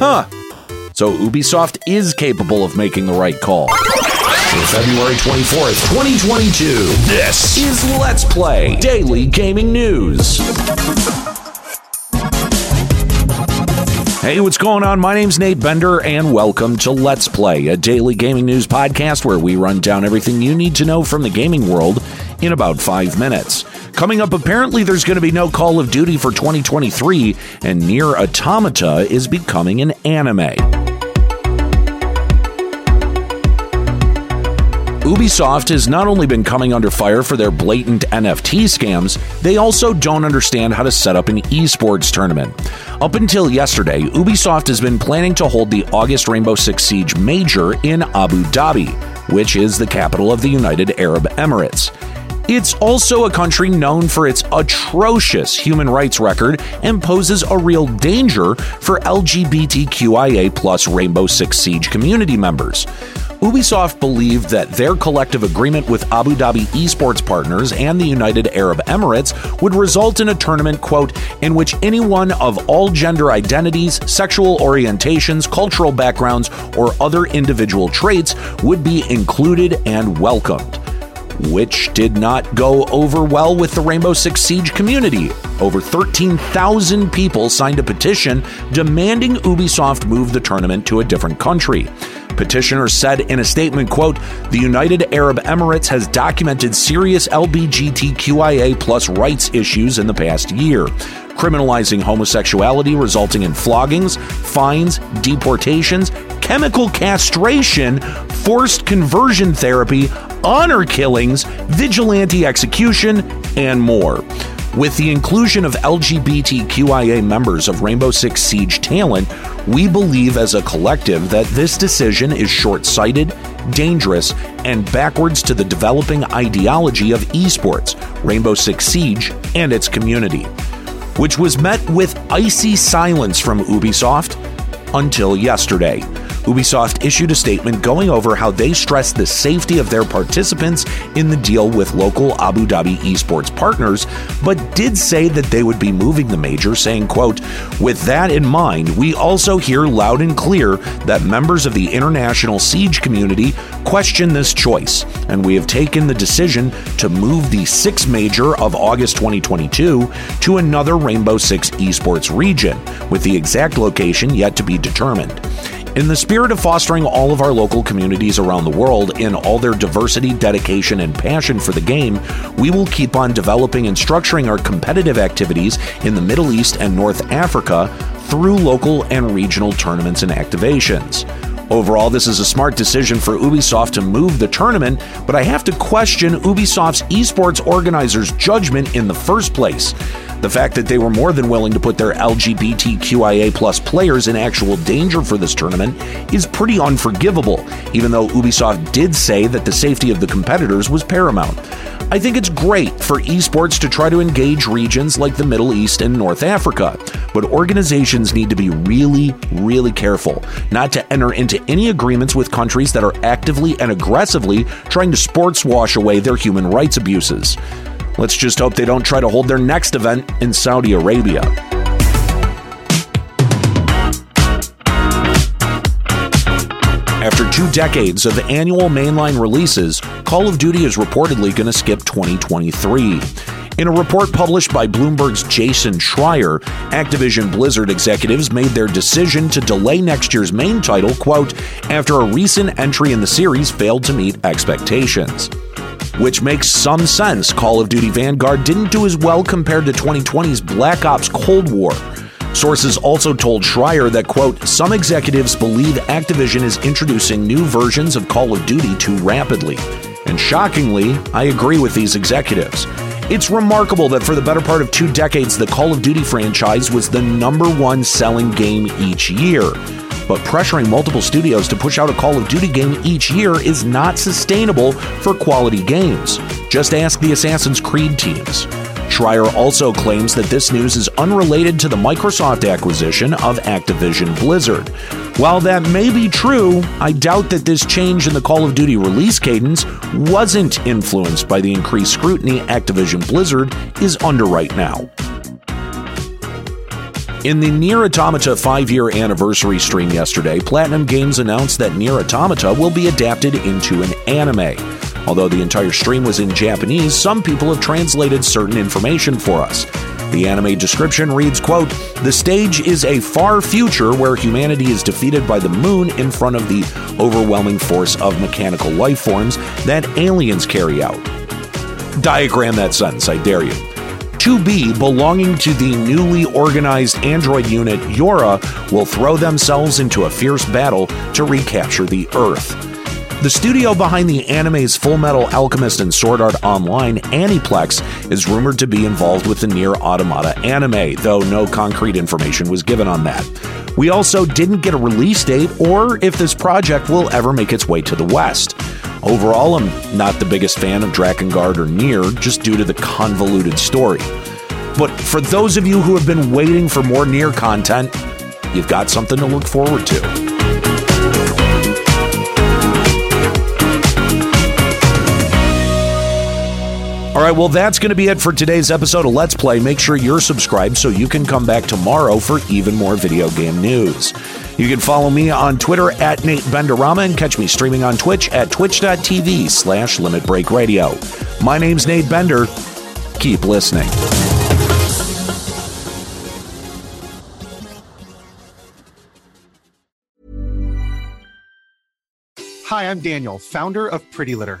Huh. So Ubisoft is capable of making the right call. For February 24th, 2022, this is Let's Play Daily Gaming News. Hey, what's going on? My name's Nate Bender, and welcome to Let's Play, a daily gaming news podcast where we run down everything you need to know from the gaming world in about five minutes. Coming up, apparently, there's going to be no Call of Duty for 2023, and Nier Automata is becoming an anime. Ubisoft has not only been coming under fire for their blatant NFT scams, they also don't understand how to set up an esports tournament. Up until yesterday, Ubisoft has been planning to hold the August Rainbow Six Siege Major in Abu Dhabi, which is the capital of the United Arab Emirates. It's also a country known for its atrocious human rights record and poses a real danger for LGBTQIA plus Rainbow Six Siege community members. Ubisoft believed that their collective agreement with Abu Dhabi esports partners and the United Arab Emirates would result in a tournament, quote, in which anyone of all gender identities, sexual orientations, cultural backgrounds, or other individual traits would be included and welcomed which did not go over well with the Rainbow Six Siege community. Over 13,000 people signed a petition demanding Ubisoft move the tournament to a different country. Petitioners said in a statement, quote, "The United Arab Emirates has documented serious LGBTQIA plus rights issues in the past year." Criminalizing homosexuality, resulting in floggings, fines, deportations, chemical castration, forced conversion therapy, honor killings, vigilante execution, and more. With the inclusion of LGBTQIA members of Rainbow Six Siege talent, we believe as a collective that this decision is short sighted, dangerous, and backwards to the developing ideology of esports, Rainbow Six Siege, and its community, which was met with icy silence from Ubisoft until yesterday. Ubisoft issued a statement going over how they stressed the safety of their participants in the deal with local Abu Dhabi esports partners, but did say that they would be moving the major, saying, quote, With that in mind, we also hear loud and clear that members of the international siege community question this choice, and we have taken the decision to move the six major of August 2022 to another Rainbow Six esports region, with the exact location yet to be determined. In the spirit of fostering all of our local communities around the world in all their diversity, dedication, and passion for the game, we will keep on developing and structuring our competitive activities in the Middle East and North Africa through local and regional tournaments and activations. Overall, this is a smart decision for Ubisoft to move the tournament, but I have to question Ubisoft's esports organizers' judgment in the first place. The fact that they were more than willing to put their LGBTQIA plus players in actual danger for this tournament is pretty unforgivable, even though Ubisoft did say that the safety of the competitors was paramount. I think it's great for esports to try to engage regions like the Middle East and North Africa, but organizations need to be really, really careful not to enter into any agreements with countries that are actively and aggressively trying to sports wash away their human rights abuses. Let's just hope they don't try to hold their next event in Saudi Arabia. After two decades of annual mainline releases, Call of Duty is reportedly going to skip 2023. In a report published by Bloomberg's Jason Schreier, Activision Blizzard executives made their decision to delay next year's main title, quote, after a recent entry in the series failed to meet expectations. Which makes some sense. Call of Duty Vanguard didn't do as well compared to 2020's Black Ops Cold War. Sources also told Schreier that, quote, some executives believe Activision is introducing new versions of Call of Duty too rapidly. And shockingly, I agree with these executives. It's remarkable that for the better part of two decades, the Call of Duty franchise was the number one selling game each year. But pressuring multiple studios to push out a Call of Duty game each year is not sustainable for quality games. Just ask the Assassin's Creed teams. Schreier also claims that this news is unrelated to the Microsoft acquisition of Activision Blizzard. While that may be true, I doubt that this change in the Call of Duty release cadence wasn't influenced by the increased scrutiny Activision Blizzard is under right now. In the Nier Automata 5 year anniversary stream yesterday, Platinum Games announced that Nier Automata will be adapted into an anime. Although the entire stream was in Japanese, some people have translated certain information for us. The anime description reads, quote, The stage is a far future where humanity is defeated by the moon in front of the overwhelming force of mechanical life forms that aliens carry out. Diagram that sentence, I dare you. 2B, belonging to the newly organized android unit YoRHa, will throw themselves into a fierce battle to recapture the Earth. The studio behind the anime's Full Metal Alchemist and Sword Art Online, Aniplex, is rumored to be involved with the Nier Automata anime, though no concrete information was given on that. We also didn't get a release date or if this project will ever make its way to the West. Overall, I'm not the biggest fan of Drakengard or Nier, just due to the convoluted story. But for those of you who have been waiting for more Nier content, you've got something to look forward to. All right, well, that's going to be it for today's episode of Let's Play. Make sure you're subscribed so you can come back tomorrow for even more video game news. You can follow me on Twitter at Nate Benderama and catch me streaming on Twitch at twitch.tv slash Limit Break Radio. My name's Nate Bender. Keep listening. Hi, I'm Daniel, founder of Pretty Litter.